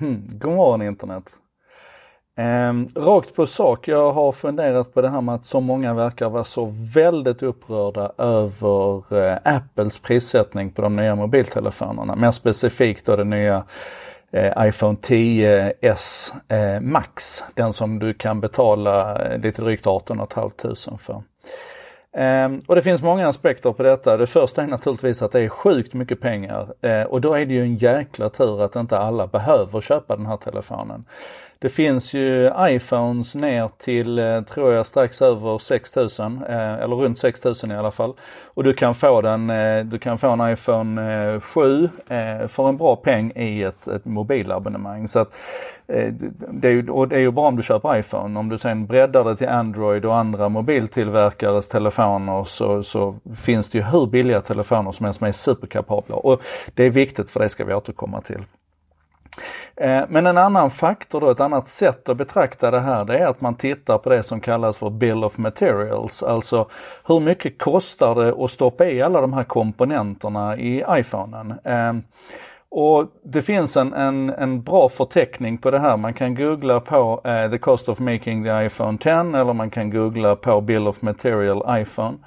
Hmm, god morgon internet. Eh, rakt på sak, jag har funderat på det här med att så många verkar vara så väldigt upprörda över eh, Apples prissättning på de nya mobiltelefonerna. Mer specifikt då den nya eh, iPhone 10s eh, Max. Den som du kan betala eh, lite drygt 18 500 för. Um, och det finns många aspekter på detta. Det första är naturligtvis att det är sjukt mycket pengar uh, och då är det ju en jäkla tur att inte alla behöver köpa den här telefonen. Det finns ju iPhones ner till, uh, tror jag, strax över 6000 uh, eh, eller runt 6000 i alla fall. Och du kan få den, du kan få en iPhone 7 för en bra peng i ett, ett mobilabonnemang. Så att, det är ju, och det är ju bra om du köper iPhone. Om du sen breddar det till Android och andra mobiltillverkares telefoner så, så finns det ju hur billiga telefoner som helst som är superkapabla. Och det är viktigt för det ska vi återkomma till. Eh, men en annan faktor då, ett annat sätt att betrakta det här, det är att man tittar på det som kallas för Bill of Materials. Alltså hur mycket kostar det att stoppa i alla de här komponenterna i iPhonen? Eh, och det finns en, en, en bra förteckning på det här. Man kan googla på eh, the cost of making the iPhone 10 eller man kan googla på Bill of Material iPhone.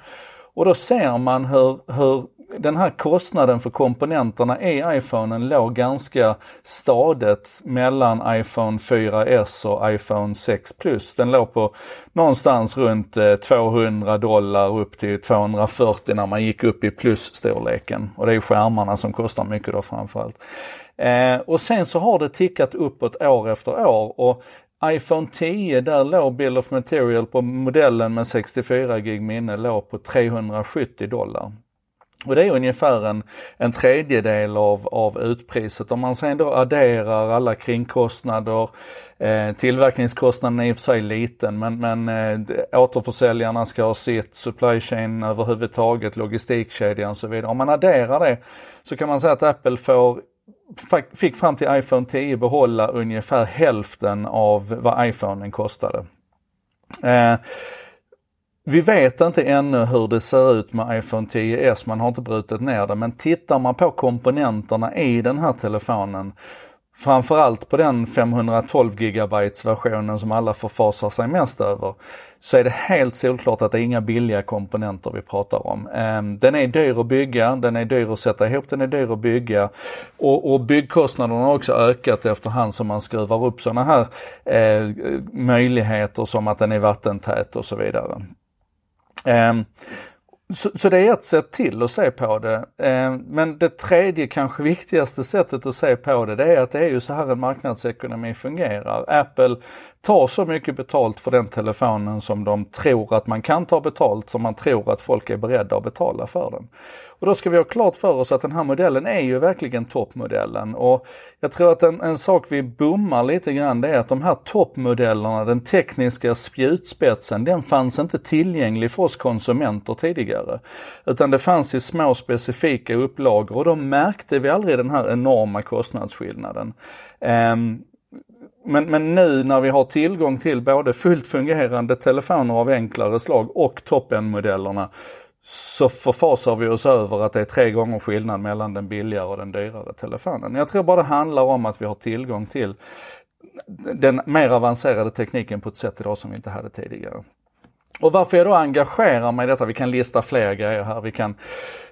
Och då ser man hur, hur den här kostnaden för komponenterna i iPhonen låg ganska stadigt mellan iPhone 4S och iPhone 6 Plus. Den låg på någonstans runt eh, 200 dollar upp till 240 när man gick upp i plusstorleken. Och det är skärmarna som kostar mycket då framförallt. Eh, och sen så har det tickat uppåt år efter år och iPhone 10, där låg Bill of Material på modellen med 64 gig minne låg på 370 dollar. Och det är ungefär en, en tredjedel av, av utpriset. Om man sen då adderar alla kringkostnader, eh, tillverkningskostnaden är i och för sig liten men, men eh, återförsäljarna ska ha sitt, supply chain överhuvudtaget, logistikkedjan och så vidare. Om man adderar det så kan man säga att Apple får fick fram till iPhone 10 behålla ungefär hälften av vad iPhonen kostade. Eh, vi vet inte ännu hur det ser ut med iPhone 10s, man har inte brutit ner det, men tittar man på komponenterna i den här telefonen, framförallt på den 512 GB versionen som alla förfasar sig mest över, så är det helt solklart att det är inga billiga komponenter vi pratar om. Ehm, den är dyr att bygga, den är dyr att sätta ihop, den är dyr att bygga och, och byggkostnaderna har också ökat efterhand som man skruvar upp sådana här eh, möjligheter som att den är vattentät och så vidare. Um, så, så, det är ett sätt till att se på det. Eh, men det tredje, kanske viktigaste sättet att se på det, det är att det är ju så här en marknadsekonomi fungerar. Apple tar så mycket betalt för den telefonen som de tror att man kan ta betalt, som man tror att folk är beredda att betala för den. Och då ska vi ha klart för oss att den här modellen är ju verkligen toppmodellen och jag tror att en, en sak vi bommar lite grann det är att de här toppmodellerna, den tekniska spjutspetsen, den fanns inte tillgänglig för oss konsumenter tidigare. Utan det fanns i små specifika upplagor och då märkte vi aldrig den här enorma kostnadsskillnaden. Um, men, men nu när vi har tillgång till både fullt fungerande telefoner av enklare slag och toppen-modellerna så förfasar vi oss över att det är tre gånger skillnad mellan den billigare och den dyrare telefonen. Jag tror bara det handlar om att vi har tillgång till den mer avancerade tekniken på ett sätt idag som vi inte hade tidigare. Och varför jag då engagerar mig i detta, vi kan lista fler grejer här. Vi kan,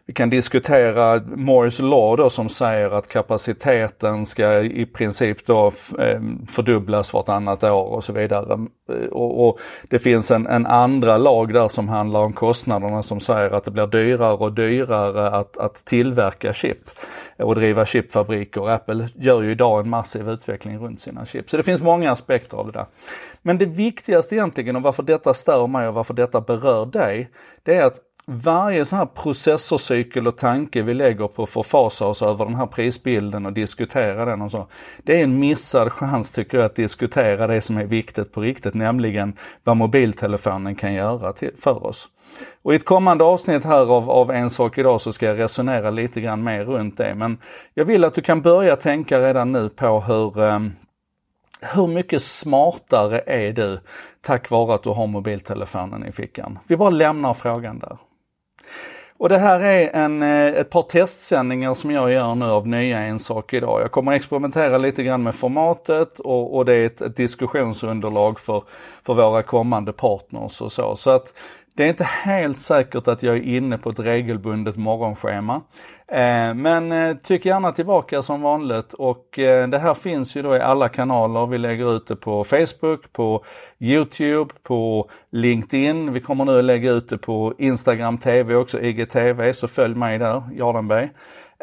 vi kan diskutera Morris Law då som säger att kapaciteten ska i princip då eh, fördubblas vartannat år och så vidare. Eh, och, och det finns en, en, andra lag där som handlar om kostnaderna som säger att det blir dyrare och dyrare att, att tillverka chip och driva chipfabriker. Apple gör ju idag en massiv utveckling runt sina chip. Så det finns många aspekter av det där. Men det viktigaste egentligen och varför detta stör mig och varför detta berör dig, det är att varje sån här processorcykel och tanke vi lägger på att förfasa oss över den här prisbilden och diskutera den och så. Det är en missad chans tycker jag att diskutera det som är viktigt på riktigt, nämligen vad mobiltelefonen kan göra till, för oss. Och i ett kommande avsnitt här av, av En sak idag så ska jag resonera lite grann mer runt det. Men jag vill att du kan börja tänka redan nu på hur, ehm, hur mycket smartare är du tack vare att du har mobiltelefonen i fickan? Vi bara lämnar frågan där. Och det här är en, eh, ett par testsändningar som jag gör nu av nya En sak idag. Jag kommer experimentera lite grann med formatet och, och det är ett, ett diskussionsunderlag för, för våra kommande partners och så. Så att det är inte helt säkert att jag är inne på ett regelbundet morgonschema. Eh, men eh, tyck gärna tillbaka som vanligt och eh, det här finns ju då i alla kanaler. Vi lägger ut det på Facebook, på Youtube, på LinkedIn. Vi kommer nu att lägga ut det på Instagram TV också, IGTV, så följ mig där, Jardenberg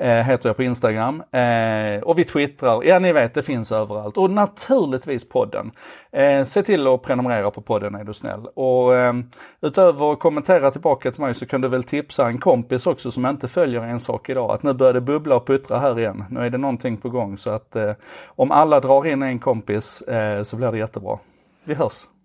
Eh, heter jag på Instagram. Eh, och vi twittrar, ja ni vet det finns överallt. Och naturligtvis podden. Eh, se till att prenumerera på podden är du snäll. Och eh, utöver att kommentera tillbaka till mig så kan du väl tipsa en kompis också som inte följer en sak idag. Att nu börjar det bubbla och puttra här igen. Nu är det någonting på gång så att eh, om alla drar in en kompis eh, så blir det jättebra. Vi hörs!